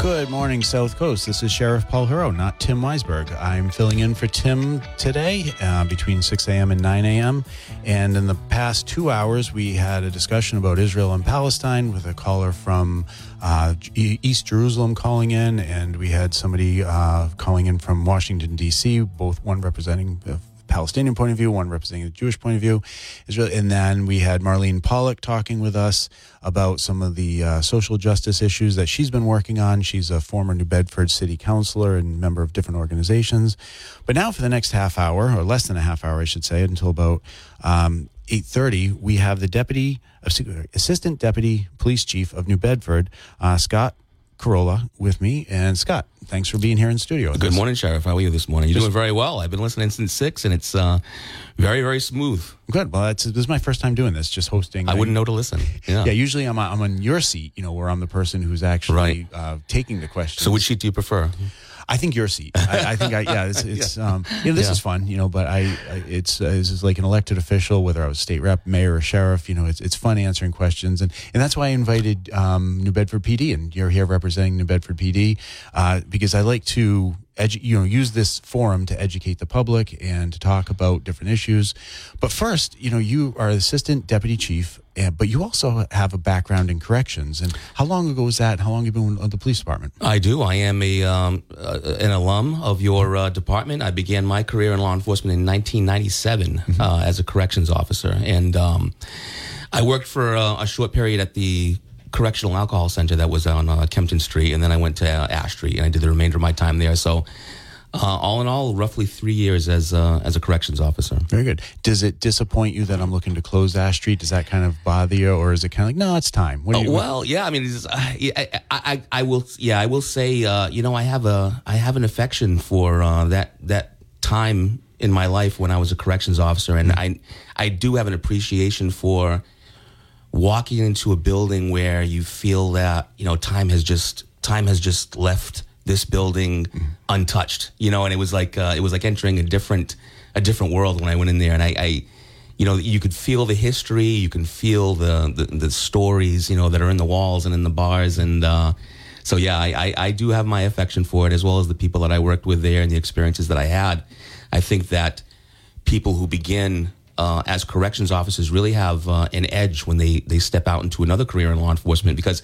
Good morning, South Coast. This is Sheriff Paul Heroux, not Tim Weisberg. I'm filling in for Tim today uh, between 6 a.m. and 9 a.m. And in the past two hours, we had a discussion about Israel and Palestine with a caller from uh, East Jerusalem calling in, and we had somebody uh, calling in from Washington, D.C., both one representing Palestinian point of view, one representing the Jewish point of view. Israel, and then we had Marlene Pollock talking with us about some of the uh, social justice issues that she's been working on. She's a former New Bedford city councilor and member of different organizations. But now for the next half hour, or less than a half hour, I should say, until about um, 8.30, we have the deputy, assistant deputy police chief of New Bedford, uh, Scott Corolla with me. And Scott, thanks for being here in studio. Good us. morning, Sheriff. How are you this morning? You're doing very well. I've been listening since six, and it's uh, very, very smooth. Good. Well, it's, this is my first time doing this, just hosting. I wouldn't know to listen. Yeah. Yeah, usually I'm, I'm on your seat, you know, where I'm the person who's actually Right. uh, taking the questions. So, which seat do you prefer? I think your seat. I, I think I yeah. It's, it's um you know this Yeah. is fun you know, but I, I it's uh, this is like an elected official, whether I was state rep, mayor, or sheriff. You know, it's it's fun answering questions, and and that's why I invited um, New Bedford PD, and you're here representing New Bedford PD uh, because I like to. Edu- you know, use this forum to educate the public and to talk about different issues. But first, you know, you are assistant deputy chief, uh, but you also have a background in corrections. And how long ago was that? How long have you been with the police department? I do. I am a um, uh, an alum of your uh, department. I began my career in law enforcement in 1997 uh, as a corrections officer, and um, I worked for uh, a short period at the correctional alcohol center that was on uh, Kempton Street, and then I went to uh, Ash Street, and I did the remainder of my time there. So, uh, all in all, roughly three years as uh, as a corrections officer. Very good. Does it disappoint you that I'm looking to close Ash Street? Does that kind of bother you, or is it kind of like, no, it's time? What do Uh, you? well, yeah. I mean, it's, uh, I, I, I will. Yeah, I will say. Uh, you know, I have a, I have an affection for uh, that that time in my life when I was a corrections officer, and I, I do have an appreciation for walking into a building where you feel that you know time has just time has just left this building untouched. You know, and it was like uh, it was like entering a different a different world when I went in there, and I. I you know, you could feel the history, you can feel the, the, the stories, you know, that are in the walls and in the bars. And uh, so, yeah, I, I, I do have my affection for it, as well as the people that I worked with there and the experiences that I had. I think that people who begin uh, as corrections officers really have uh, an edge when they, they step out into another career in law enforcement because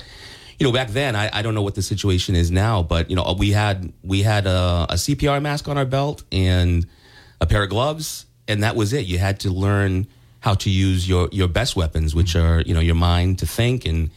you know back then I, I don't know what the situation is now but you know we had we had a, a cpr mask on our belt and a pair of gloves and that was it. You had to learn how to use your your best weapons which are you know your mind to think and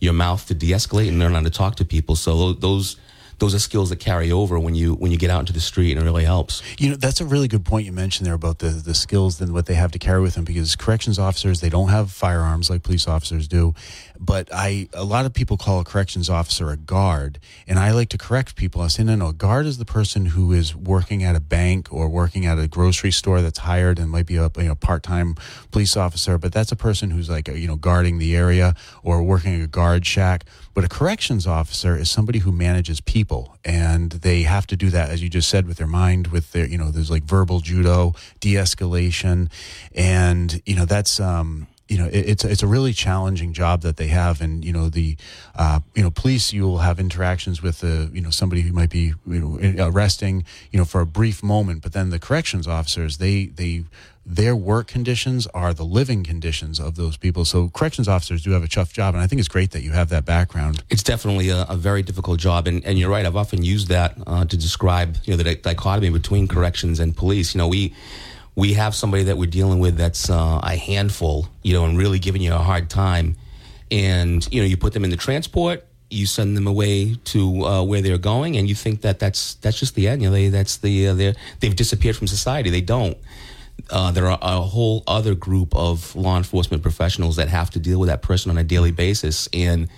your mouth to de-escalate and learn how to talk to people. So those those are skills that carry over when you when you get out into the street and it really helps You know, that's a really good point you mentioned there about the, the skills and what they have to carry with them because corrections officers, they don't have firearms like police officers do. But I, a lot of people call a corrections officer a guard. And I like to correct people. I say, no, no, a guard is the person who is working at a bank or working at a grocery store that's hired and might be a you know, part time police officer. But that's a person who's like, you know, guarding the area or working a guard shack. But a corrections officer is somebody who manages people, and they have to do that, as you just said, with their mind, with their, you know, there's like verbal judo, de escalation. And, you know, that's, um, you know, it, it's it's a really challenging job that they have, and you know the, uh, you know, police you will have interactions with the, you know, somebody who might be you know arresting, you know, for a brief moment, but then the corrections officers they they their work conditions are the living conditions of those people. So corrections officers do have a tough job, and I think it's great that you have that background. It's definitely a, a very difficult job, and, and you're right. I've often used that uh, to describe you know the dichotomy between corrections and police. You know, we we have somebody that we're dealing with that's uh, a handful, you know, and really giving you a hard time, and you know, you put them in the transport. You send them away to uh, where they're going, and you think that that's that's just the end. You know, they, that's the uh, they've disappeared from society. They don't uh, there are a whole other group of law enforcement professionals that have to deal with that person on a daily basis and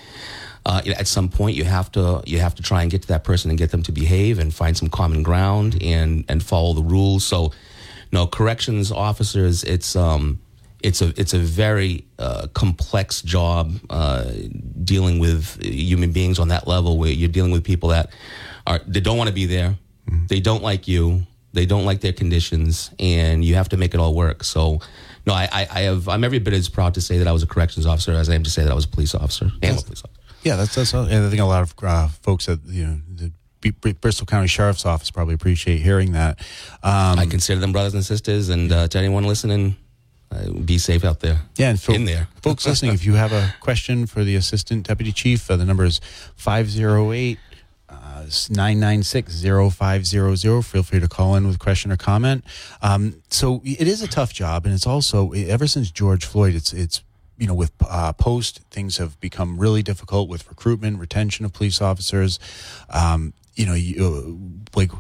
uh, at some point you have to you have to try and get to that person and get them to behave and find some common ground and and follow the rules so no corrections officers it's um it's a it's a very uh, complex job uh, dealing with human beings on that level where you're dealing with people that are they don't want to be there mm-hmm. they don't like you they don't like their conditions, and you have to make it all work. So, no, I, I, I have. I'm every bit as proud to say that I was a corrections officer as I am to say that I was a police officer. Am a police officer. Yeah, that's that's. And I think a lot of uh, folks that you know. Bristol County Sheriff's Office probably appreciate hearing that. Um, I consider them brothers and sisters, and uh, to anyone listening, uh, be safe out there. Yeah, and in there, folks listening, if you have a question for the assistant deputy chief, uh, the number is five zero eight 996 0500. Feel free to call in with question or comment. Um, so it is a tough job, and it's also, ever since George Floyd, it's, it's, you know, with uh, post, things have become really difficult with recruitment, retention of police officers. Um, you know, you, like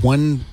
one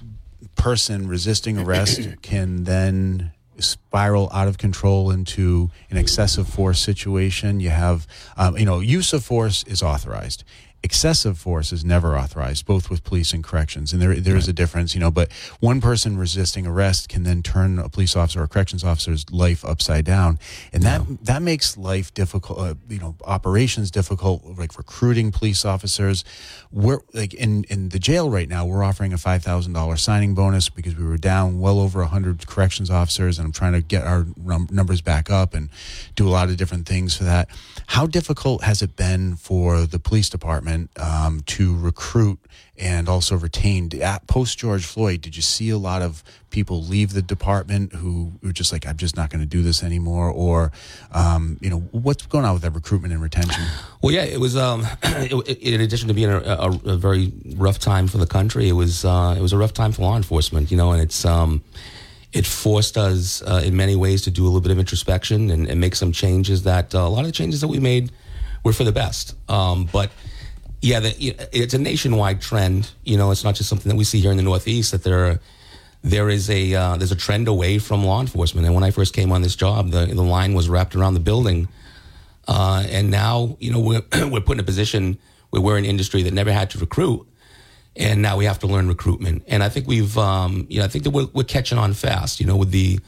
person resisting arrest can then spiral out of control into an excessive force situation. You have, um, you know, use of force is authorized excessive force is never authorized, both with police and corrections. And there, there is a difference, you know, but one person resisting arrest can then turn a police officer or corrections officer's life upside down. And that, yeah. that makes life difficult, uh, you know, operations difficult, like recruiting police officers. We're like in, in the jail right now, we're offering a $5,000 signing bonus because we were down well over 100 corrections officers. And I'm trying to get our num- numbers back up and do a lot of different things for that. How difficult has it been for the police department um, to recruit and also retain? At post George Floyd, did you see a lot of people leave the department who were just like, I'm just not going to do this anymore? Or, um, you know, what's going on with that recruitment and retention? Well, yeah, it was, um, it, in addition to being a, a, a, very rough time for the country, it was, uh, it was a rough time for law enforcement, you know, and it's, um, it forced us uh, in many ways to do a little bit of introspection and, and make some changes that uh, a lot of the changes that we made were for the best. Um, but yeah, the, it's a nationwide trend. You know, it's not just something that we see here in the Northeast. That there, there is a uh, there's a trend away from law enforcement. And when I first came on this job, the the line was wrapped around the building. Uh, and now, you know, we're we're put in a position where we're an industry that never had to recruit, and now we have to learn recruitment. And I think we've, um, you know, I think that we're, we're catching on fast. You know, with the,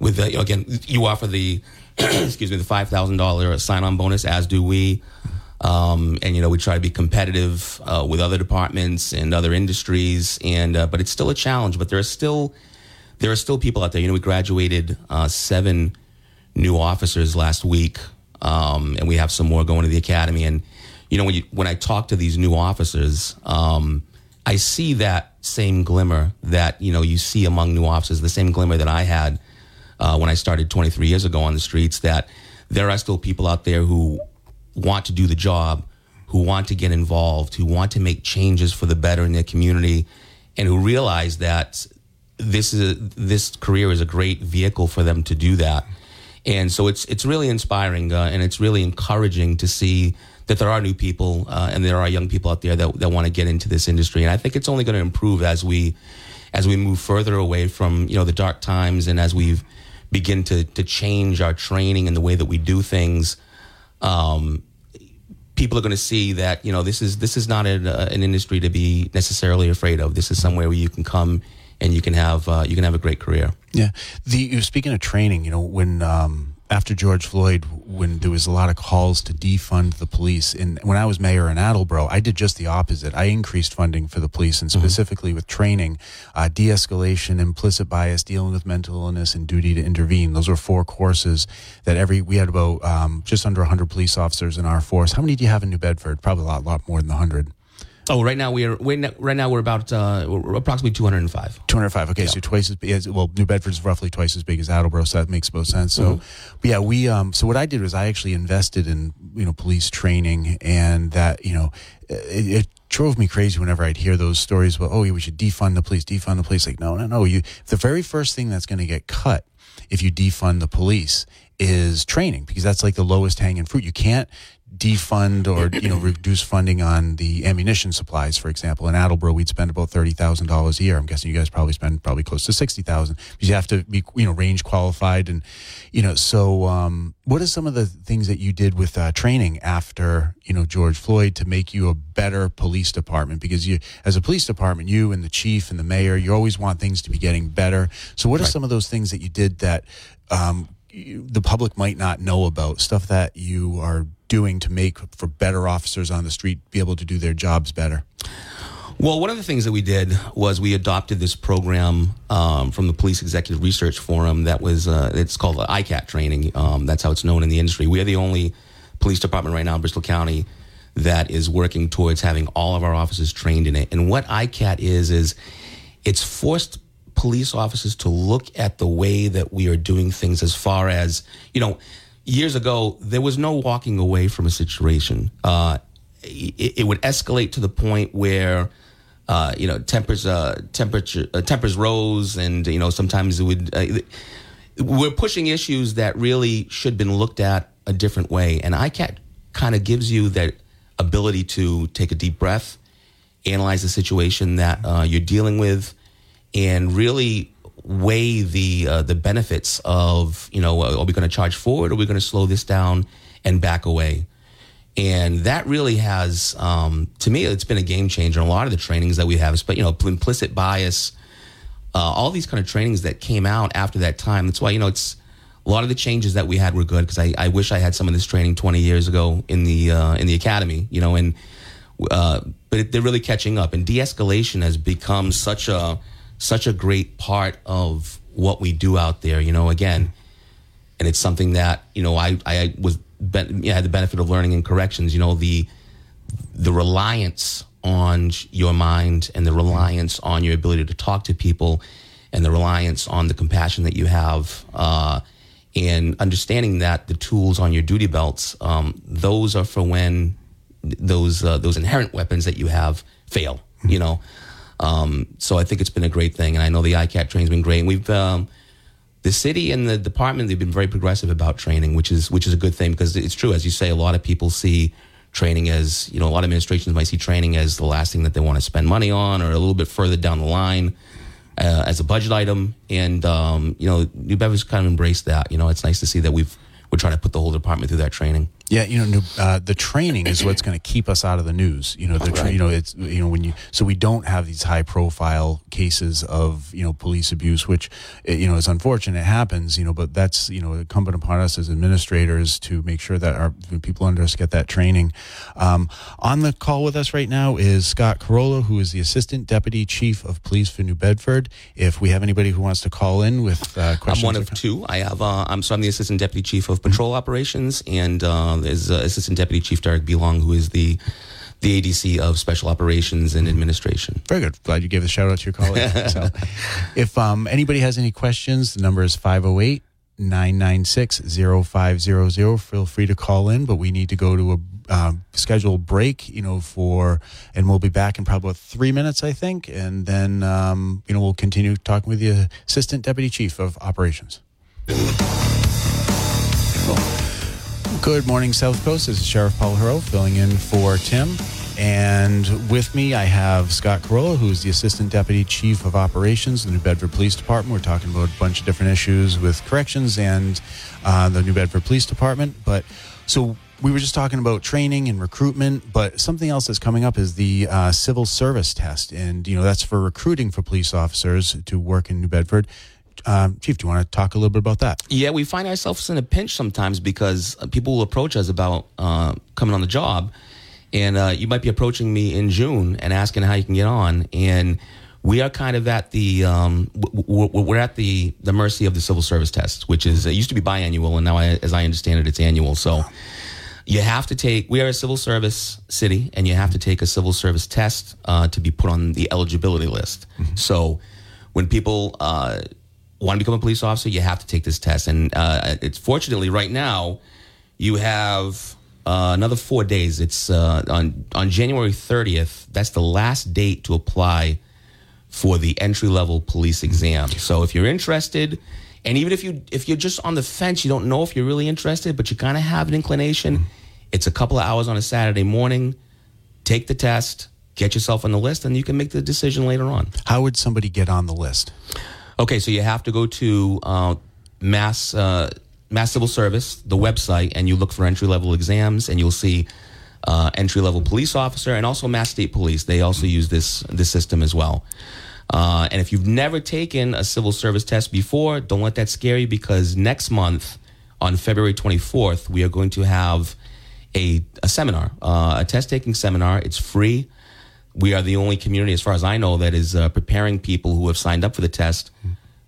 with the, you know, again, you offer the, excuse me, the five thousand dollar sign on bonus, as do we. Um, and you know, we try to be competitive uh, with other departments and other industries, and uh, but it's still a challenge. But there are still there are still people out there. You know, we graduated uh, seven new officers last week, um, and we have some more going to the academy. And you know, when you when I talk to these new officers, um, I see that same glimmer that you know you see among new officers, the same glimmer that I had uh, when I started 23 years ago on the streets. That there are still people out there who want to do the job, who want to get involved, who want to make changes for the better in their community, and who realize that this is a, this career is a great vehicle for them to do that. And so it's it's really inspiring uh, and it's really encouraging to see that there are new people uh, and there are young people out there that, that want to get into this industry. And I think it's only going to improve as we as we move further away from you know the dark times and as we begin to to change our training and the way that we do things. Um, people are going to see that you know this is this is not an, uh, an industry to be necessarily afraid of. This is somewhere where you can come and you can have uh, you can have a great career. Yeah. The speaking of training, you know when. Um, after George Floyd, when there was a lot of calls to defund the police, and when I was mayor in Attleboro, I did just the opposite. I increased funding for the police, and specifically with training, uh, de-escalation, implicit bias, dealing with mental illness, and duty to intervene. Those were four courses that every we had about um, just under 100 police officers in our force. How many do you have in New Bedford? Probably a lot, lot more than 100. Oh, right now we are we right now we're about uh, we're approximately 205. 205. Okay, so twice as big. As, well, New Bedford's roughly twice as big as Attleboro, so that makes most sense. So, but yeah, we. Um, so what I did was I actually invested in you know police training, and that you know it, it drove me crazy whenever I'd hear those stories about oh we should defund the police, defund the police. Like no, no, no. You the very first thing that's going to get cut if you defund the police is training because that's like the lowest hanging fruit. You can't defund or you know reduce funding on the ammunition supplies, for example. In Attleboro, we'd spend about thirty thousand dollars a year. I'm guessing you guys probably spend probably close to sixty thousand because you have to be you know range qualified and you know. So, um, what are some of the things that you did with uh, training after you know George Floyd to make you a better police department? Because you, as a police department, you and the chief and the mayor, you always want things to be getting better. So, what are some of those things that you did that um, the public might not know about? Stuff that you are doing to make for better officers on the street be able to do their jobs better? Well, one of the things that we did was we adopted this program um, from the Police Executive Research Forum that was uh, it's called the ICAT training. Um, that's how it's known in the industry. We are the only police department right now in Bristol County that is working towards having all of our officers trained in it. And what ICAT is is it's forced police officers to look at the way that we are doing things as far as you know years ago, there was no walking away from a situation. Uh, it, it, would escalate to the point where, uh, you know, tempers, uh, temperature, uh, tempers rose, and you know, sometimes it would. Uh, we're pushing issues that really should been looked at a different way, and ICAT kind of gives you that ability to take a deep breath, analyze the situation that uh, you're dealing with, and really weigh the uh, the benefits of you know are we going to charge forward or are we going to slow this down and back away? And that really has um, to me it's been a game changer in a lot of the trainings that we have. But you know implicit bias uh, all these kind of trainings that came out after that time. That's why you know it's a lot of the changes that we had were good because I, I wish I had some of this training 20 years ago in the uh, in the academy you know and uh, but it, they're really catching up. And de-escalation has become such a such a great part of what we do out there. You know, again, and it's something that you know I I was you know, had the benefit of learning in corrections. You know the the reliance on your mind and the reliance on your ability to talk to people and the reliance on the compassion that you have uh, and understanding that the tools on your duty belts um, those are for when those uh, those inherent weapons that you have fail you know um, so I think it's been a great thing, and I know the ICAT training's been great. And we've um, the city and the department they've been very progressive about training, which is which is a good thing because it's true, as you say, a lot of people see training as you know a lot of administrations might see training as the last thing that they want to spend money on, or a little bit further down the line. Uh, as a budget item, and um, you know, New Bedford's kind of embraced that. You know, it's nice to see that we've we're trying to put the whole department through that training. Yeah, you know, uh, the training is what's going to keep us out of the news. You know, the tra- right. you know it's you know when you so we don't have these high profile cases of you know police abuse, which eh, you know is unfortunate. It happens, you know, but that's you know incumbent upon us as administrators to make sure that our people under us get that training. Um, on the call with us right now is Scott Carolla, who is the assistant deputy chief of police for New Bedford. If we have anybody who wants to call in with uh, questions, I'm one of two. I have uh, I'm so I'm the assistant deputy chief of patrol mm-hmm. operations and. Uh, um, is uh, Assistant Deputy Chief Derek Belong, who is the the ADC of Special Operations and Administration. Very good. Glad you gave the shout out to your colleague. so, if um, anybody has any questions, the number is 508 996 0500. Feel free to call in, but we need to go to a uh, scheduled break, you know, for, and we'll be back in probably about three minutes, I think. And then, um, you know, we'll continue talking with the Assistant Deputy Chief of Operations. Cool. Good morning, South Coast. This is Sheriff Paul Heroux filling in for Tim. And with me, I have Scott Carolla, who's the Assistant Deputy Chief of Operations in the New Bedford Police Department. We're talking about a bunch of different issues with corrections and uh, the New Bedford Police Department. But so we were just talking about training and recruitment, but something else that's coming up is the uh, civil service test. And, you know, that's for recruiting for police officers to work in New Bedford um, Chief, do you want to talk a little bit about that? Yeah, we find ourselves in a pinch sometimes because uh, people will approach us about uh, coming on the job, and uh, you might be approaching me in June and asking how you can get on, and we are kind of at the um, we're at the the mercy of the civil service test, which is it used to be biannual, and now, I, as I understand it, it's annual. So you have to take. We are a civil service city, and you have to take a civil service test uh, to be put on the eligibility list. Mm-hmm. So when people uh, want to become a police officer, you have to take this test. And uh, it's fortunately right now, you have uh, another four days. It's uh, on on January 30th. That's the last date to apply for the entry level police exam. So if you're interested, and even if you if you're just on the fence, you don't know if you're really interested, but you kind of have an inclination. It's a couple of hours on a Saturday morning. Take the test, get yourself on the list, and you can make the decision later on. How would somebody get on the list? Okay, so you have to go to uh, Mass uh, Mass Civil Service, the website, and you look for entry level exams, and you'll see uh, entry level police officer, and also Mass State Police. They also use this this system as well. Uh, and if you've never taken a civil service test before, don't let that scare you because next month, on February 24th, we are going to have a, a seminar, uh, a test taking seminar. It's free we are the only community, as far as I know, that is uh, preparing people who have signed up for the test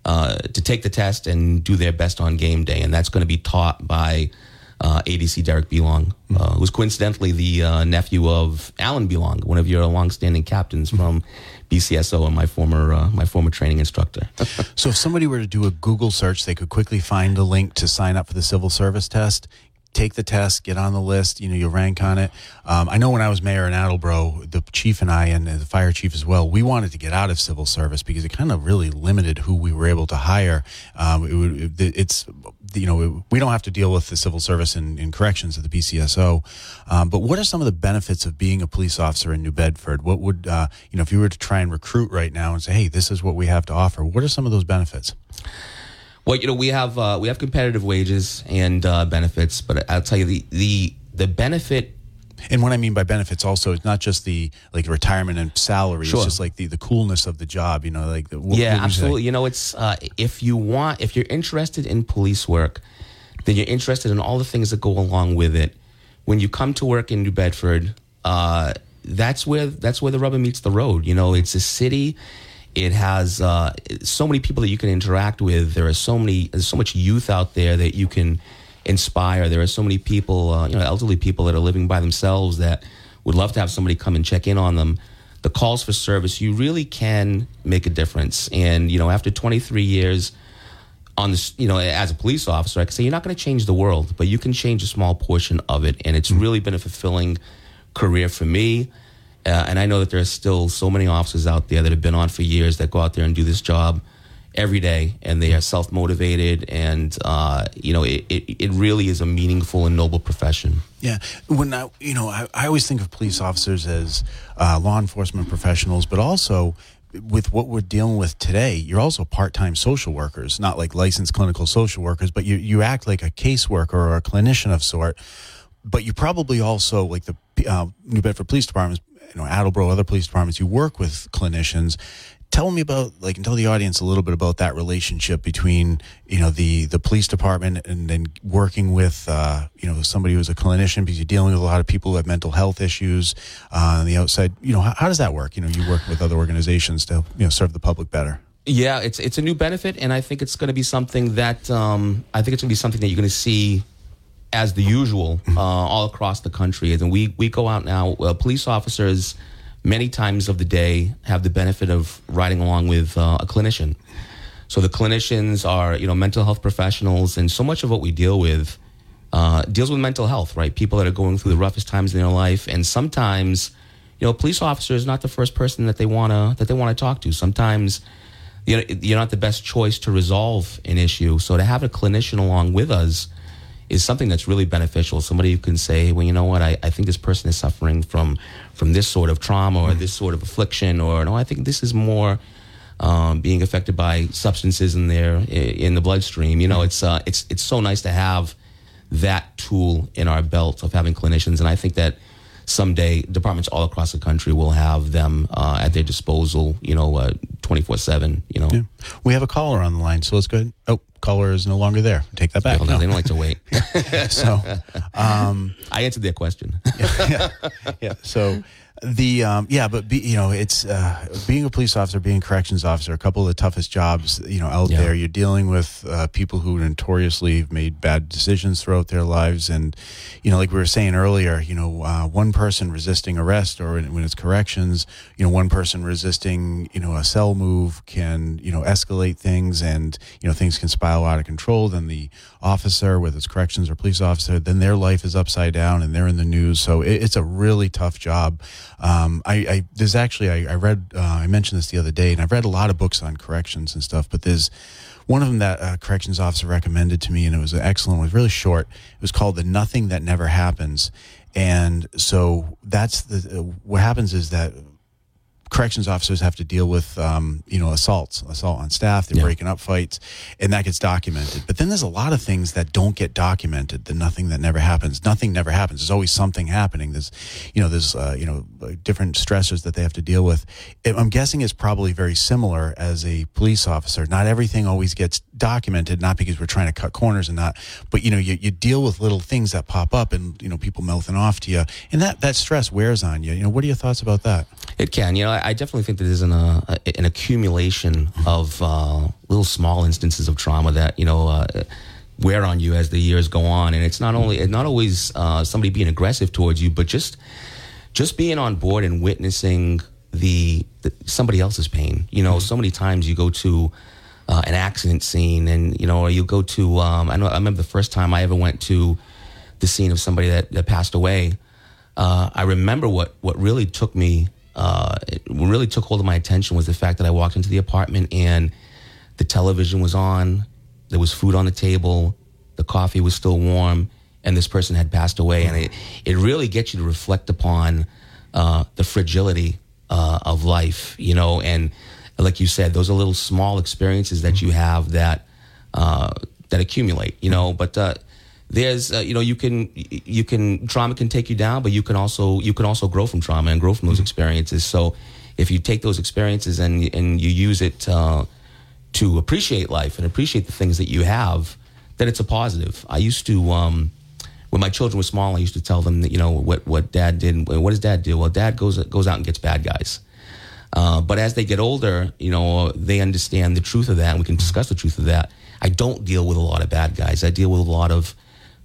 uh, to take the test and do their best on game day. And that's going to be taught by uh, ADC Derek Belong, uh, who's coincidentally the uh, nephew of Alan Belong, one of your longstanding captains from BCSO and my former uh, my former training instructor. so, if somebody were to do a Google search, they could quickly find a link to sign up for the civil service test take the test, get on the list. You know, you rank on it. Um, I know when I was mayor in Attleboro, the chief and I, and the fire chief as well, we wanted to get out of civil service because it kind of really limited who we were able to hire. Um, it would, it, it's, you know, we don't have to deal with the civil service and, in corrections at the BCSO. Um, but what are some of the benefits of being a police officer in New Bedford? What would, uh, you know, if you were to try and recruit right now and say, hey, this is what we have to offer, what are some of those benefits? Well, you know, we have uh, we have competitive wages and uh, benefits, but I'll tell you the the the benefit. And what I mean by benefits also is not just the like retirement and salary. Sure. It's just like the, the coolness of the job. You know, like what, yeah, what absolutely. You know, it's uh, if you want if you're interested in police work, then you're interested in all the things that go along with it. When you come to work in New Bedford, uh, that's where that's where the rubber meets the road. You know, it's a city it has uh, so many people that you can interact with. There are so many, there's so much youth out there that you can inspire. There are so many people, uh, you know, elderly people that are living by themselves that would love to have somebody come and check in on them. The calls for service, you really can make a difference. And you know, after 23 years on this, you know, as a police officer, I can say you're not going to change the world, but you can change a small portion of it. And it's mm-hmm. really been a fulfilling career for me. Uh, and I know that there are still so many officers out there that have been on for years that go out there and do this job every day, and they are self motivated, and uh, you know it, it, it really is a meaningful and noble profession. Yeah, when I you know I, I always think of police officers as uh, law enforcement professionals, but also with what we're dealing with today, you're also part-time social workers, not like licensed clinical social workers, but you you act like a caseworker or a clinician of sort. But you probably also like the uh, New Bedford Police Department you know, Attleboro, other police departments, you work with clinicians. Tell me about, like, and tell the audience a little bit about that relationship between, you know, the the police department and then working with, uh, you know, somebody who's a clinician because you're dealing with a lot of people who have mental health issues uh, on the outside. You know, how, how does that work? You know, you work with other organizations to, you know, serve the public better. Yeah, it's it's a new benefit, and I think it's going to be something that um, I think it's going to be something that you're going to see as the usual uh, all across the country. And we, we go out now, uh, police officers many times of the day have the benefit of riding along with uh, a clinician. So the clinicians are, you know, mental health professionals, and so much of what we deal with uh, deals with mental health, right? People that are going through the roughest times in their life, and sometimes, you know, a police officer is not the first person that they wanna that they wanna talk to. Sometimes, you know, you're not the best choice to resolve an issue. So to have a clinician along with us is something that's really beneficial. Somebody who can say, well, you know what, I, I think this person is suffering from from this sort of trauma or this sort of affliction, or no, I think this is more um, being affected by substances in their in the bloodstream. You know, it's uh, it's it's so nice to have that tool in our belt of having clinicians, and I think that someday departments all across the country will have them uh, at their disposal. You know, twenty four seven. You know, Yeah. We have a caller on the line, so let's go ahead. Oh, caller is no longer there. Take that back. They don't- they don't like to wait. So, um, I answered their question. yeah, yeah. So the um, yeah, but be, you know, it's uh, being a police officer, being a corrections officer, a couple of the toughest jobs you know out Yeah. there. You're dealing with uh, people who notoriously have made bad decisions throughout their lives, and you know, like we were saying earlier, you know, uh, one person resisting arrest or when, when it's corrections, you know, one person resisting you know a cell move can you know escalate things, and you know things can spiral out of control. Then the officer, whether it's corrections or police officer, then their life is upside down and they're in the news. So it, it's a really tough job. Um, I, I there's actually I, I read uh, I mentioned this the other day, and I've read a lot of books on corrections and stuff, but there's one of them that a corrections officer recommended to me, and it was an excellent. It was really short. It was called "The Nothing That Never Happens," and so that's the what happens is that corrections officers have to deal with um, you know assaults assault on staff they're Yeah. breaking up fights and that gets documented. But then there's a lot of things that don't get documented the nothing that never happens. Nothing never happens. There's always something happening. There's you know there's uh, you know uh, different stressors that they have to deal with. I'm guessing it's probably very similar as a police officer. Not everything always gets documented not because we're trying to cut corners and not but you know you, you deal with little things that pop up and you know people mouthing off to you and that that stress wears on you. You know what are your thoughts about that? It can. You know, I I definitely think that there's an, uh, an accumulation of uh, little small instances of trauma that, you know, uh, wear on you as the years go on. And it's not only, not always uh, somebody being aggressive towards you, but just, just being on board and witnessing the, the somebody else's pain. You know, so many times you go to uh, an accident scene and, you know, or you go to, um, I know, I remember the first time I ever went to the scene of somebody that, that passed away uh, I remember what what really took me, uh, it really took hold of my attention was the fact that I walked into the apartment and the television was on, there was food on the table, the coffee was still warm, and this person had passed away, and it it really gets you to reflect upon uh, the fragility uh, of life, you know, and like you said, those are little small experiences that you have that uh, that accumulate, you know, but. There's uh, you know you can you can trauma can take you down but you can also you can also grow from trauma and grow from those experiences. So if you take those experiences and and you use it uh, to appreciate life and appreciate the things that you have then it's a positive. I used to um, when my children were small i used to tell them that you know what what dad did what does dad do? Well dad goes goes out and gets bad guys. Uh, but as they get older, you know, they understand the truth of that, and we can discuss the truth of that. I don't deal with a lot of bad guys. I deal with a lot of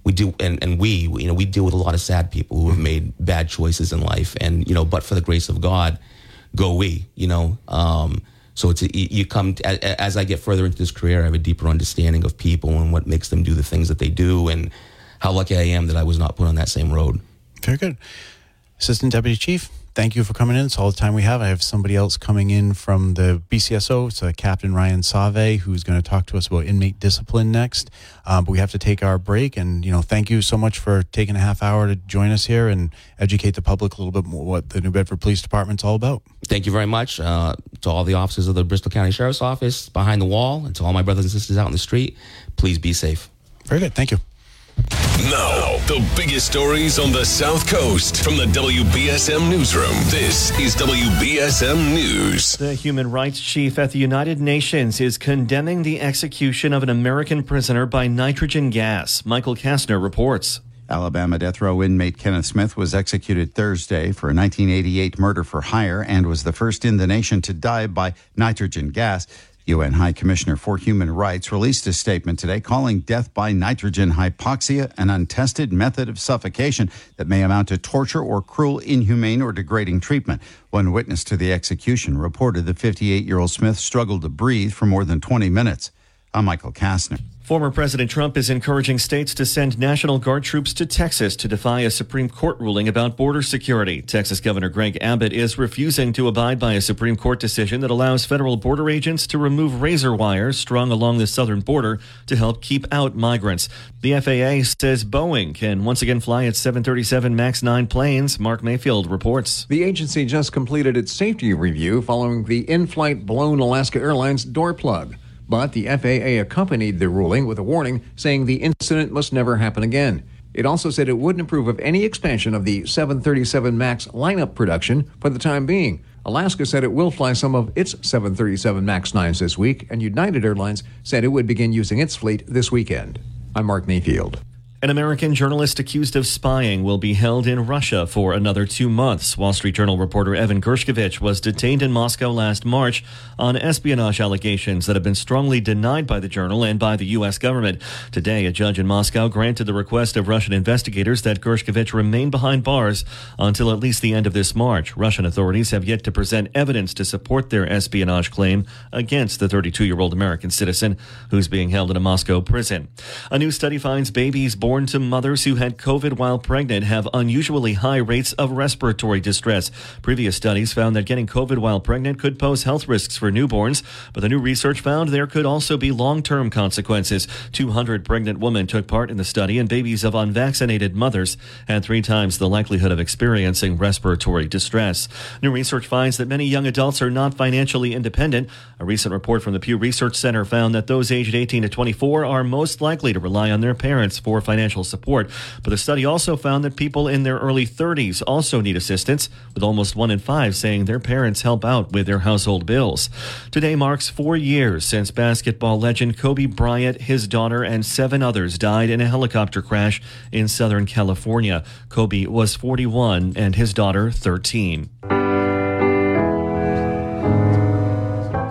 we do, and, and we, you know, we deal with a lot of sad people who have made bad choices in life, and you know, but for the grace of God, go we, you know. Um, so it's a, you come to, as I get further into this career, I have a deeper understanding of people and what makes them do the things that they do, and how lucky I am that I was not put on that same road. Very good. Assistant Deputy Chief, thank you for coming in. It's all the time we have. I have somebody else coming in from the BCSO. It's uh, Captain Ryan Save, who's going to talk to us about inmate discipline next. Um, but we have to take our break. And, you know, thank you so much for taking a half hour to join us here and educate the public a little bit more what the New Bedford Police Department's all about. Thank you very much uh, to all the officers of the Bristol County Sheriff's Office behind the wall, and to all my brothers and sisters out in the street. Please be safe. Very good. Thank you. Now, the biggest stories on the South Coast from the WBSM Newsroom. This is WBSM News. The human rights chief at the United Nations is condemning the execution of an American prisoner by nitrogen gas. Michael Kastner reports. Alabama death row inmate Kenneth Smith was executed Thursday for a 1988 murder for hire and was the first in the nation to die by nitrogen gas. UN High Commissioner for Human Rights released a statement today calling death by nitrogen hypoxia an untested method of suffocation that may amount to torture or cruel, inhumane, or degrading treatment. One witness to the execution reported the 58 year old Smith struggled to breathe for more than 20 minutes. I'm Michael Kastner. Former President Trump is encouraging states to send National Guard troops to Texas to defy a Supreme Court ruling about border security. Texas Governor Greg Abbott is refusing to abide by a Supreme Court decision that allows federal border agents to remove razor wires strung along the southern border to help keep out migrants. The FAA says Boeing can once again fly its 737 MAX 9 planes. Mark Mayfield reports. The agency just completed its safety review following the in flight blown Alaska Airlines door plug. But the FAA accompanied the ruling with a warning saying the incident must never happen again. It also said it wouldn't approve of any expansion of the 737 MAX lineup production for the time being. Alaska said it will fly some of its 737 MAX 9s this week, and United Airlines said it would begin using its fleet this weekend. I'm Mark Mayfield. An American journalist accused of spying will be held in Russia for another two months. Wall Street Journal reporter Evan Gershkovich was detained in Moscow last March on espionage allegations that have been strongly denied by the journal and by the U.S. government. Today, a judge in Moscow granted the request of Russian investigators that Gershkovich remain behind bars until at least the end of this March. Russian authorities have yet to present evidence to support their espionage claim against the 32 year old American citizen who's being held in a Moscow prison. A new study finds babies born born to mothers who had COVID while pregnant have unusually high rates of respiratory distress. Previous studies found that getting COVID while pregnant could pose health risks for newborns, but the new research found there could also be long term consequences. 200 pregnant women took part in the study, and babies of unvaccinated mothers had three times the likelihood of experiencing respiratory distress. New research finds that many young adults are not financially independent. A recent report from the Pew Research Center found that those aged 18 to 24 are most likely to rely on their parents for financial financial support. But the study also found that people in their early 30s also need assistance, with almost one in five saying their parents help out with their household bills. Today marks four years since basketball legend Kobe Bryant, his daughter, and seven others died in a helicopter crash in Southern California. Kobe was 41 and his daughter 13.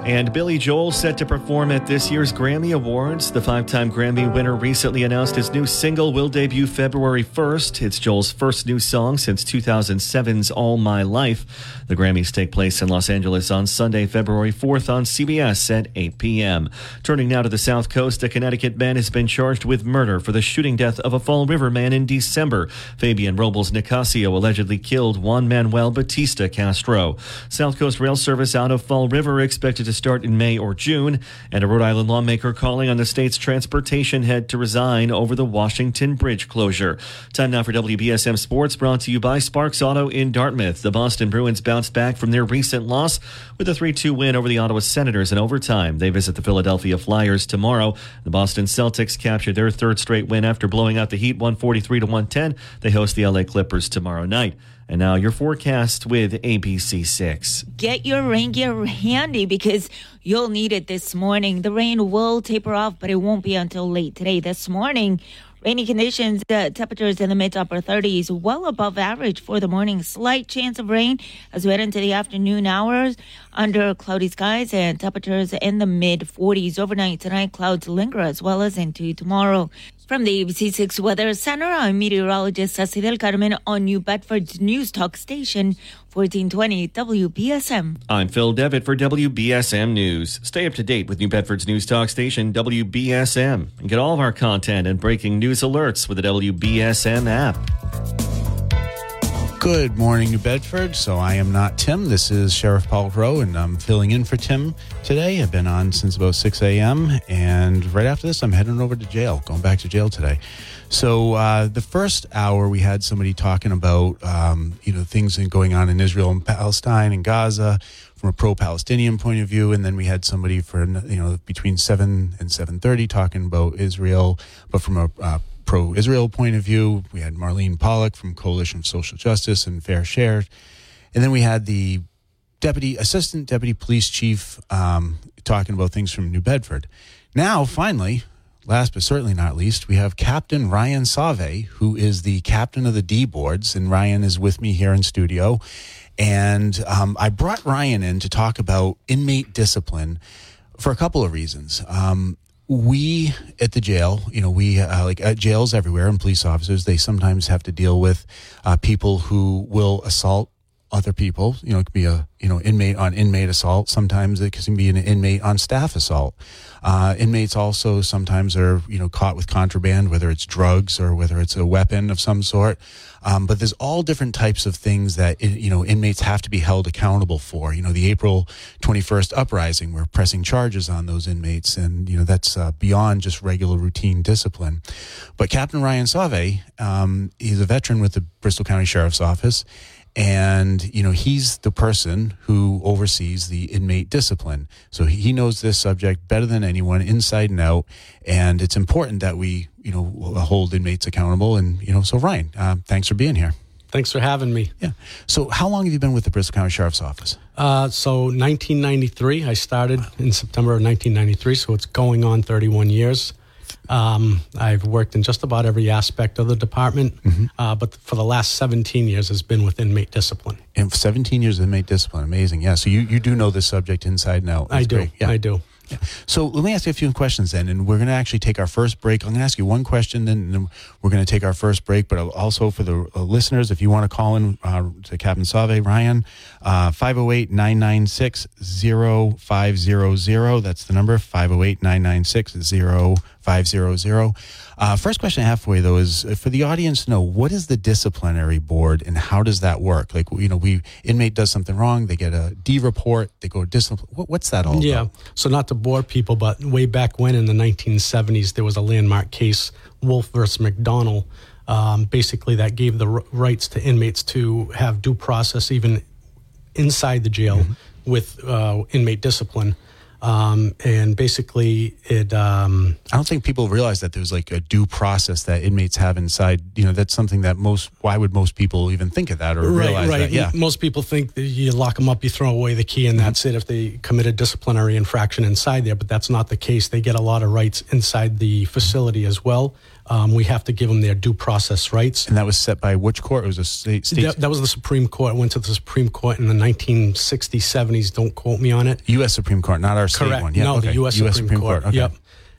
And Billy Joel set to perform at this year's Grammy Awards. The five time Grammy winner recently announced his new single will debut February 1st. It's Joel's first new song since 2007's All My Life. The Grammys take place in Los Angeles on Sunday, February 4th on CBS at 8 p.m. Turning now to the South Coast, a Connecticut man has been charged with murder for the shooting death of a Fall River man in December. Fabian Robles Nicasio allegedly killed Juan Manuel Batista Castro. South Coast Rail Service out of Fall River expected to to start in May or June, and a Rhode Island lawmaker calling on the state's transportation head to resign over the Washington Bridge closure. Time now for WBSM Sports, brought to you by Sparks Auto in Dartmouth. The Boston Bruins bounced back from their recent loss with a 3 2 win over the Ottawa Senators in overtime. They visit the Philadelphia Flyers tomorrow. The Boston Celtics captured their third straight win after blowing out the Heat 143 to 110. They host the LA Clippers tomorrow night. And now your forecast with ABC6. Get your rain gear handy because you'll need it this morning. The rain will taper off, but it won't be until late today. This morning, Rainy conditions, the temperatures in the mid to upper 30s, well above average for the morning. Slight chance of rain as we head into the afternoon hours under cloudy skies and temperatures in the mid 40s. Overnight tonight, clouds linger as well as into tomorrow. From the ABC6 Weather Center, I'm meteorologist Ceci del Carmen on New Bedford's News Talk Station, 1420 WBSM. I'm Phil Devitt for WBSM News. Stay up to date with New Bedford's News Talk Station, WBSM, and get all of our content and breaking news alerts with the WBSM app. Good morning, New Bedford. So I am not Tim. This is Sheriff Paul Heroux, and I'm filling in for Tim today. I've been on since about 6 a.m. And right after this, I'm heading over to jail, going back to jail today. So uh, the first hour, we had somebody talking about um, you know things going on in Israel and Palestine and Gaza from a pro-Palestinian point of view, and then we had somebody for you know between seven and seven thirty talking about Israel, but from a uh, pro Israel point of view. We had Marlene Pollock from Coalition of Social Justice and Fair Share. And then we had the deputy, assistant deputy police chief um, talking about things from New Bedford. Now, finally, last but certainly not least, we have Captain Ryan Save, who is the captain of the D boards. And Ryan is with me here in studio. And um, I brought Ryan in to talk about inmate discipline for a couple of reasons. Um, we at the jail, you know, we uh, like at jails everywhere and police officers, they sometimes have to deal with uh, people who will assault other people. You know, it could be a you know inmate on inmate assault. Sometimes it can be an inmate on staff assault. Uh, inmates also sometimes are you know caught with contraband, whether it's drugs or whether it's a weapon of some sort. Um, but there's all different types of things that you know inmates have to be held accountable for. You know, the April 21st uprising, we're pressing charges on those inmates, and you know that's uh, beyond just regular routine discipline. But Captain Ryan Save, um, he's a veteran with the Bristol County Sheriff's Office and you know he's the person who oversees the inmate discipline. So he knows this subject better than anyone inside and out. And it's important that we you know hold inmates accountable. And you know so ryan uh, thanks for being here. Thanks for having me. yeah. So how long have you been with the bristol county sheriff's office? Uh, so 1993, I started in September of 1993, so it's going on 31 years. Um, I've worked in just about every aspect of the department, uh, but for the last 17 years has been with inmate discipline. and 17 years of inmate discipline amazing yeah so you, you do know this subject inside and out I do. yeah. I do. So let me ask you a few questions then, and we're going to actually take our first break. I'm going to ask you one question, then then we're going to take our first break. But also for the uh, listeners, if you want to call in uh, to Captain Save, Ryan, uh, 508 996 0500. That's the number 508 996 0500. Uh, first question I have for you, though, is uh, for the audience to know what is the disciplinary board and how does that work? Like, you know, we inmate does something wrong, they get a D report, they go discipline. What, what's that all Yeah. about? So not to bore people, but way back when in the 1970s, there was a landmark case, Wolff versus McDonnell, um, basically that gave the r- rights to inmates to have due process even inside the jail with uh, inmate discipline. Um, and basically, it um, I don't think people realize that there's like a due process that inmates have inside. You know, that's something that most. Why would most people even think of that or realize that? Yeah, Mm-hmm. Most people think that you lock them up, you throw away the key, and that's it if they commit a disciplinary infraction inside there. But that's not the case. They get a lot of rights inside the facility as well. Um, we have to give them their due process rights. and that was set by which court? It was a state. state That, that was the Supreme Court. It went to the Supreme Court in the 1960s, 70s. Don't quote me on it. U.S. Supreme Court, not our state one. Yeah, no, okay. the U.S. US Supreme, Court. Okay. Yep.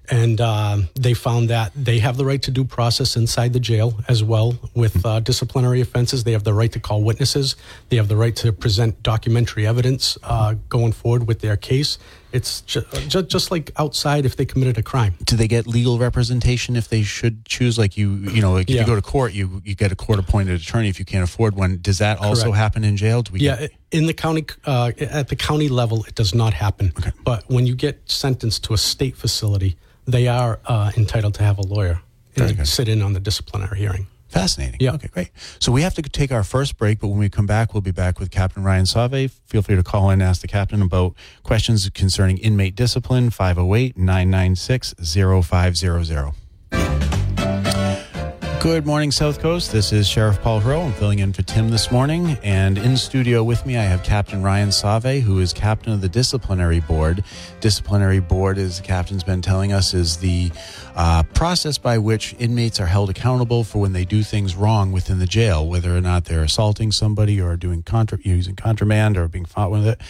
And um, they found that they have the right to due process inside the jail as well with uh, disciplinary offenses. They have the right to call witnesses. They have the right to present documentary evidence uh, going forward with their case. It's ju- ju- just like outside if they committed a crime. Do they get legal representation if they should choose? Like you, you know, like if Yeah. you go to court, you you get a court-appointed attorney if you can't afford one. Does that also Correct. happen in jail? Do we? Yeah, get- in the county, uh, at the county level, it does not happen. Okay. But when you get sentenced to a state facility, they are uh, entitled to have a lawyer and sit in on the disciplinary hearing. Fascinating. Yeah. Okay, great. So we have to take our first break, but when we come back, we'll be back with Captain Ryan Save. Feel free to call in and ask the captain about questions concerning inmate discipline, 508 996 0500. Good morning, South Coast. This is Sheriff Paul Heroux. I'm filling in for Tim this morning. And in studio with me, I have Captain Ryan Save, who is captain of the Disciplinary Board. Disciplinary Board, as the captain's been telling us, is the uh, process by which inmates are held accountable for when they do things wrong within the jail, whether or not they're assaulting somebody or doing contra- using contraband or being fought with it.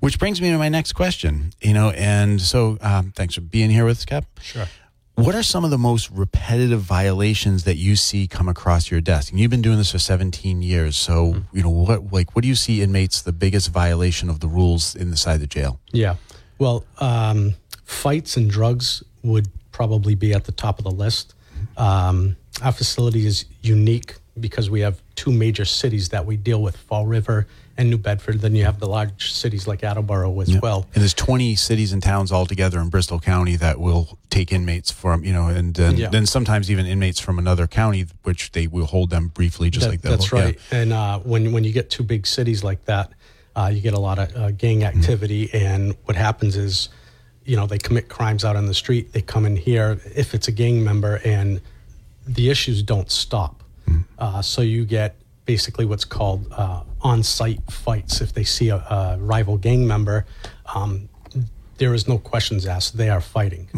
Which brings me to my next question. You know, and so um, thanks for being here with us, Cap. Sure. What are some of the most repetitive violations that you see come across your desk? And you've been doing this for 17 years. So, you know, what like what do you see inmates the biggest violation of the rules inside the jail? Yeah. Well, um, fights and drugs would probably be at the top of the list. Um, our facility is unique because we have two major cities that we deal with Fall River and New Bedford. Then you have the large cities like Attleboro as well. And there's 20 cities and towns all together in Bristol County that will take inmates from, you know, and then, Yeah. then sometimes even inmates from another county, which they will hold them briefly, just That- like that. that's right. And uh, when when you get two big cities like that, uh, you get a lot of uh, gang activity. And what happens is, you know, they commit crimes out on the street. They come in here if it's a gang member, and the issues don't stop. Uh, so you get basically what's called uh, on-site fights. If they see a, a rival gang member, um, there is no questions asked. They are fighting.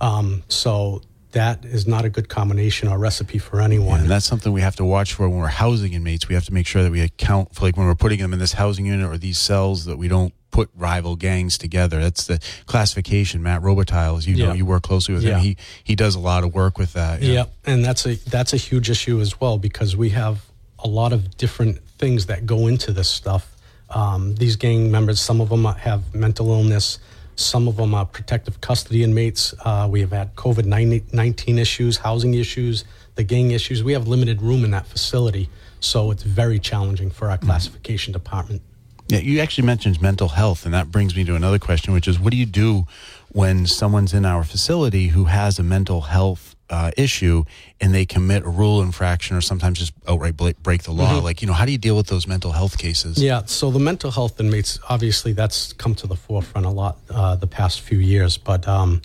Um, so that is not a good combination or recipe for anyone. And that's something we have to watch for when we're housing inmates. We have to make sure that we account for, like, when we're putting them in this housing unit or these cells, that we don't put rival gangs together. That's the classification. Matt Robitaille, as you know, Yeah. you work closely with Yeah. him. He he does a lot of work with that. Yeah, and that's a that's a huge issue as well because we have a lot of different things that go into this stuff. Um, these gang members, some of them have mental illness, some of them are protective custody inmates. Uh, we have had COVID nineteen issues, housing issues, the gang issues. We have limited room in that facility, so it's very challenging for our classification department. Yeah, you actually mentioned mental health, and that brings me to another question, which is what do you do when someone's in our facility who has a mental health uh, issue and they commit a rule infraction or sometimes just outright break, the law. Like, you know, how do you deal with those mental health cases? Yeah, so the mental health inmates, obviously, that's come to the forefront a lot uh, the past few years. But um,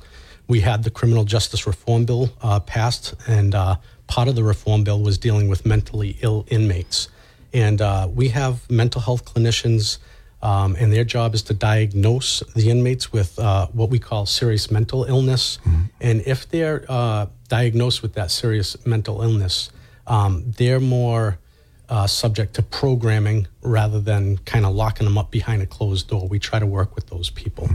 we had the Criminal Justice Reform Bill uh, passed, and uh, part of the reform bill was dealing with mentally ill inmates. And uh, we have mental health clinicians, um, and their job is to diagnose the inmates with uh, what we call serious mental illness. And if they're uh, diagnosed with that serious mental illness, um, they're more uh, subject to programming rather than kind of locking them up behind a closed door. We try to work with those people.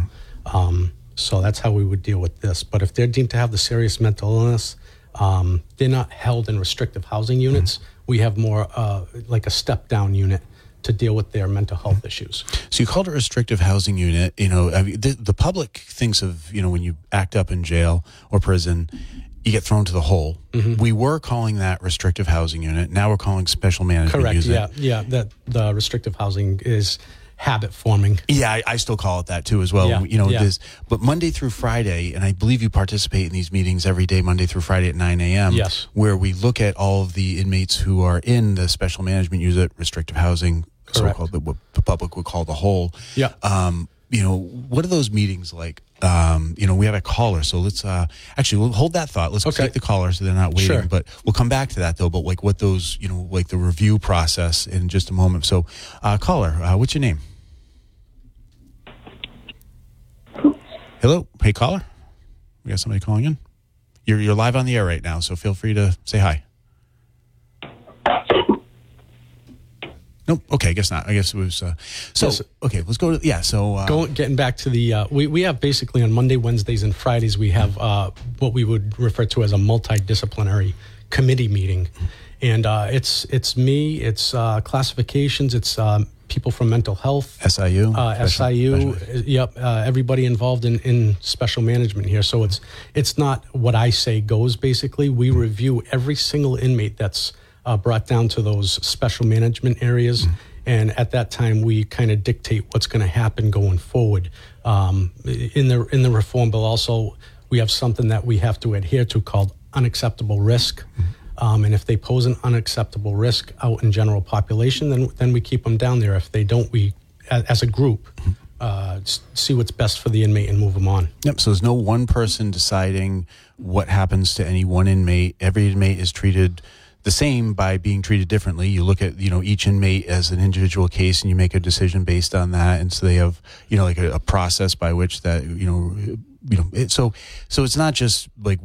Um, so that's how we would deal with this. But if they're deemed to have the serious mental illness, um, they're not held in restrictive housing units. We have more uh, like a step down unit to deal with their mental health issues. So you called it a restrictive housing unit. You know, I mean, the, the public thinks of, you know, when you act up in jail or prison, you get thrown to the hole. Mm-hmm. We were calling that restrictive housing unit. Now we're calling special management Correct. unit. Yeah. Yeah. That the restrictive housing is habit forming. Yeah, I, I still call it that too as well. Yeah, You know, yeah. this, but Monday through Friday, and I believe you participate in these meetings every day, Monday through Friday at 9 a.m. Yes. Where we look at all of the inmates who are in the special management unit, restrictive housing, Correct. so-called, the, what the public would call the hole. Yeah. Um, you know, what are those meetings like? Um, you know, we have a caller, so let's uh, actually we'll hold that thought. Let's Okay. take the caller so they're not waiting. Sure. But we'll come back to that though. But like what those, you know, like the review process in just a moment. So, uh, caller, uh, what's your name? Hello, hey caller. We got somebody calling in. You're you're live on the air right now, so feel free to say hi. Nope. Okay, I guess not. I guess it was. Uh, so Yes. okay, let's go to yeah. So uh, Going getting back to the uh, we we have basically on Monday, Wednesdays, and Fridays we have uh, what we would refer to as a multidisciplinary committee meeting, and uh, it's it's me, it's uh, classifications, it's um, people from mental health, SIU, uh, special- SIU, special- yep, uh, everybody involved in, in special management here. So it's it's not what I say goes. Basically, we review every single inmate that's uh, brought down to those special management areas, and at that time we kind of dictate what's going to happen going forward. Um, in the in the reform bill, also we have something that we have to adhere to called unacceptable risk. Um, and if they pose an unacceptable risk out in general population, then then we keep them down there. If they don't, we as a group uh, see what's best for the inmate and move them on. Yep. So there's no one person deciding what happens to any one inmate. Every inmate is treated the same by being treated differently. You look at you know each inmate as an individual case, and you make a decision based on that. And so they have you know like a, a process by which that you know you know it, so so it's not just like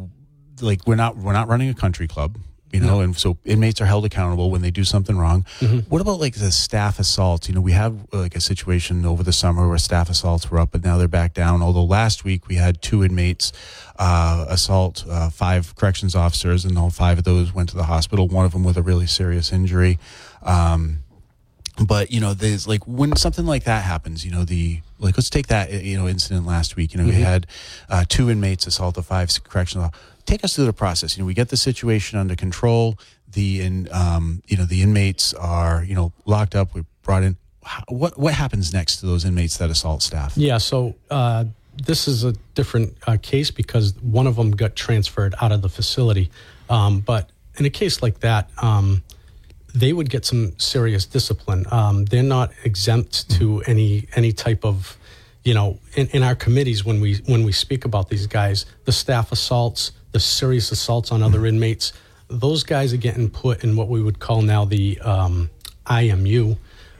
like we're not we're not running a country club. You know, and so inmates are held accountable when they do something wrong. What about like the staff assaults? You know, we have like a situation over the summer where staff assaults were up, but now they're back down. Although last week we had two inmates uh, assault uh, five corrections officers, and all five of those went to the hospital. One of them with a really serious injury. Um, but you know there's like when something like that happens you know the like let's take that you know incident last week you know we had uh, two inmates assault the five correctional take us through the process you know we get the situation under control the in um, you know the inmates are you know locked up we brought in what what happens next to those inmates that assault staff Yeah, so uh, this is a different uh, case because one of them got transferred out of the facility. Um, but in a case like that, um, they would get some serious discipline. Um, they're not exempt to any any type of, you know, in, in our committees when we when we speak about these guys, the staff assaults, the serious assaults on other inmates, those guys are getting put in what we would call now the um, IMU,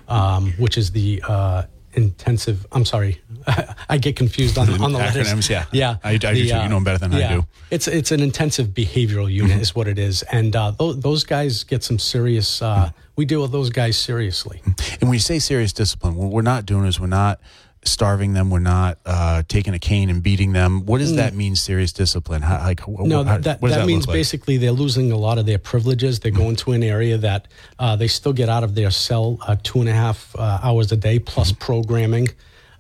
um, which is the uh, intensive. I'm sorry, I get confused on, on the letters. Acronyms, yeah. yeah. I- I do too. You know 'em better than I do. It's it's an intensive behavioral unit, is what it is, and uh, those, those guys get some serious. Uh, we deal with those guys seriously. And when you say serious discipline, what we're not doing is we're not starving them. We're not uh, taking a cane and beating them. What does that mean? Serious discipline? How, like, No, how- that, that, that that means like? basically they're losing a lot of their privileges. They're going to an area that uh, they still get out of their cell uh, two and a half uh, hours a day plus programming.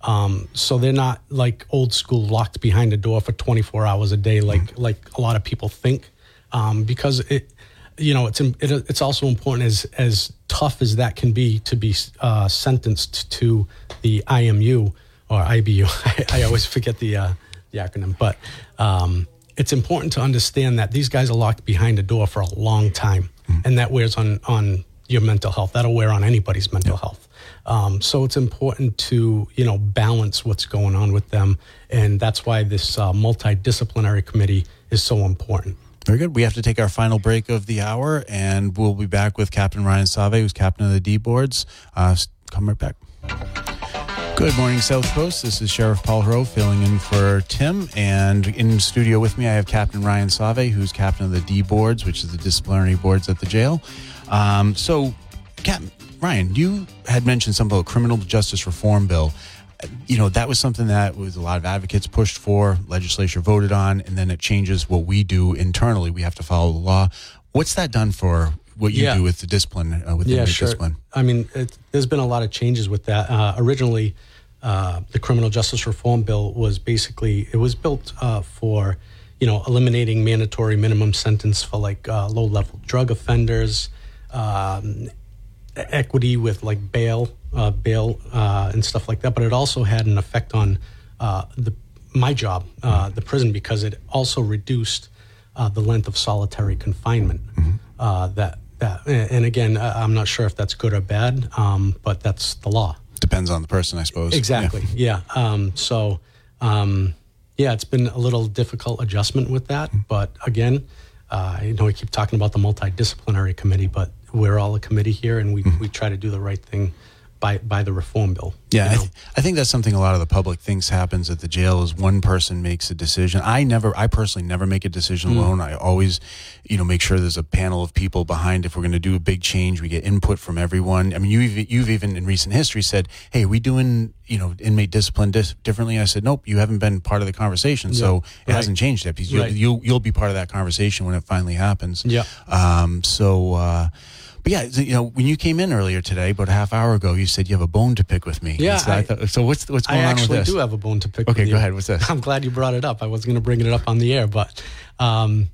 Um, so they're not like old school locked behind a door for 24 hours a day, like like a lot of people think. Um, because it, you know, it's it, it's also important as as tough as that can be to be uh, sentenced to the IMU or IBU. I, I always forget the uh, the acronym, but um, it's important to understand that these guys are locked behind a door for a long time, and that wears on on your mental health. That'll wear on anybody's mental health. Um, so it's important to you know balance what's going on with them, and that's why this uh, multidisciplinary committee is so important. Very good. We have to take our final break of the hour, and we'll be back with Captain Ryan Save, who's captain of the D boards. Uh, come right back. Good morning, South Coast. This is Sheriff Paul Heroux filling in for Tim. And in studio with me, I have Captain Ryan Save, who's captain of the D boards, which is the disciplinary boards at the jail. Um, so, Captain Ryan, you had mentioned something about criminal justice reform bill. You know, that was something that was a lot of advocates pushed for, legislature voted on, and then it changes what we do internally. We have to follow the law. What's that done for what you Yeah. do with the discipline, uh, with yeah, sure. discipline? I mean, it, there's been a lot of changes with that. Uh, originally, uh, the criminal justice reform bill was basically it was built uh, for, you know, eliminating mandatory minimum sentence for like uh, low level drug offenders, um, equity with like bail, uh, bail uh, and stuff like that. But it also had an effect on uh, the my job, uh, the prison, because it also reduced uh, the length of solitary confinement. Uh, that that, and again, I'm not sure if that's good or bad, um, but that's the law. Depends on the person, I suppose. Exactly. Yeah. Um, so, um, yeah, it's been a little difficult adjustment with that. But again, uh, I know we keep talking about the multidisciplinary committee, but we're all a committee here, and we, mm-hmm. we try to do the right thing by by the reform bill. Yeah, you I, th- I think that's something a lot of the public thinks happens at the jail is one person makes a decision. I never, I personally never make a decision alone. I always, you know, make sure there's a panel of people behind. If we're going to do a big change, we get input from everyone. I mean, you, even- you've even in recent history said, "Hey, are we doing, you know, inmate discipline dis- differently?" I said, "Nope, you haven't been part of the conversation, so it right. hasn't changed yet. Because you'll, Right. you'll you'll be part of that conversation when it finally happens." Yeah. Um. So. uh but yeah, you know, when you came in earlier today, about a half hour ago, you said you have a bone to pick with me. Yeah, So, I I- thought, so what's what's I going on with this? I actually do have a bone to pick. Okay, go you. ahead. What's this? I'm glad you brought it up. I was going to bring it up on the air, but um,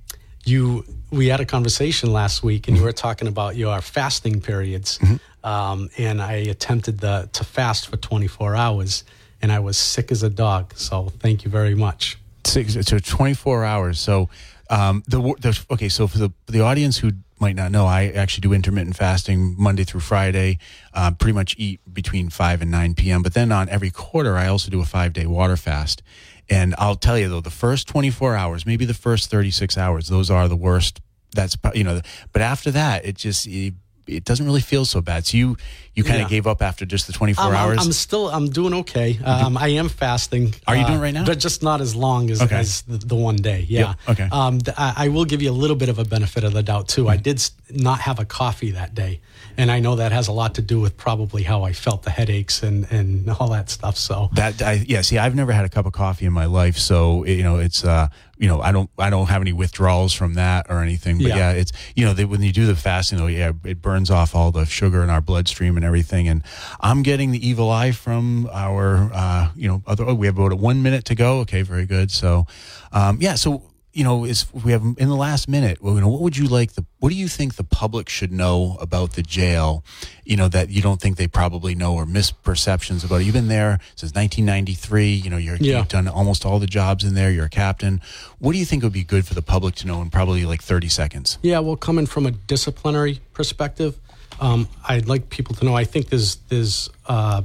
you we had a conversation last week, and you were talking about your fasting periods, Mm-hmm. um, and I attempted the, to fast for 24 hours, and I was sick as a dog. So thank you very much. Six, so 24 hours. So, um, the, the okay. So for the the audience who might not know, I actually do intermittent fasting Monday through Friday. Uh, pretty much eat between five and nine p.m. But then on every quarter, I also do a five day water fast. And I'll tell you though, the first 24 hours, maybe the first 36 hours, those are the worst. That's you know, but after that, it just it, it doesn't really feel so bad. So you you kind of Yeah. gave up after just the 24 Um, hours. I'm still I'm doing okay. Um, I am fasting. Are you uh, doing right now? But just not as long as, Okay. as the, the one day. Yeah. Yep, okay. Um, th- I, I will give you a little bit of a benefit of the doubt too. I did not have a coffee that day, and I know that has a lot to do with probably how I felt, the headaches and and all that stuff. So That I yeah, see, I've never had a cup of coffee in my life, so you know it's uh you know I don't I don't have any withdrawals from that or anything. But yeah, Yeah. it's you know they, when you do the fasting, though, yeah, it burns off all the sugar in our bloodstream and everything. And I'm getting the evil eye from our uh you know other. Oh, we have about one minute to go. Okay, very good. So, um yeah, so. You know, is we have in the last minute. Well, you know, what would you like the? What do you think the public should know about the jail? You know that you don't think they probably know or misperceptions about it. You've been there since 1993. You know, you're, Yeah. you've done almost all the jobs in there. You're a captain. What do you think would be good for the public to know in probably like 30 seconds? Yeah, well, coming from a disciplinary perspective, um, I'd like people to know. I think there's there's uh,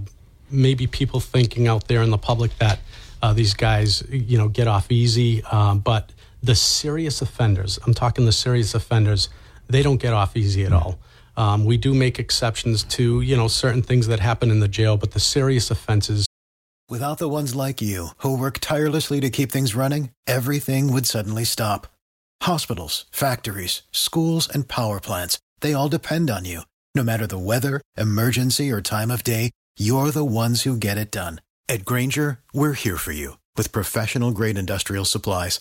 maybe people thinking out there in the public that uh, these guys, you know, get off easy, um, but the serious offenders, I'm talking the serious offenders, they don't get off easy at all. Um, we do make exceptions to you know certain things that happen in the jail, but the serious offenses Without the ones like you, who work tirelessly to keep things running, everything would suddenly stop. Hospitals, factories, schools, and power plants, they all depend on you. No matter the weather, emergency, or time of day, you're the ones who get it done. At Grainger, we're here for you with professional grade industrial supplies.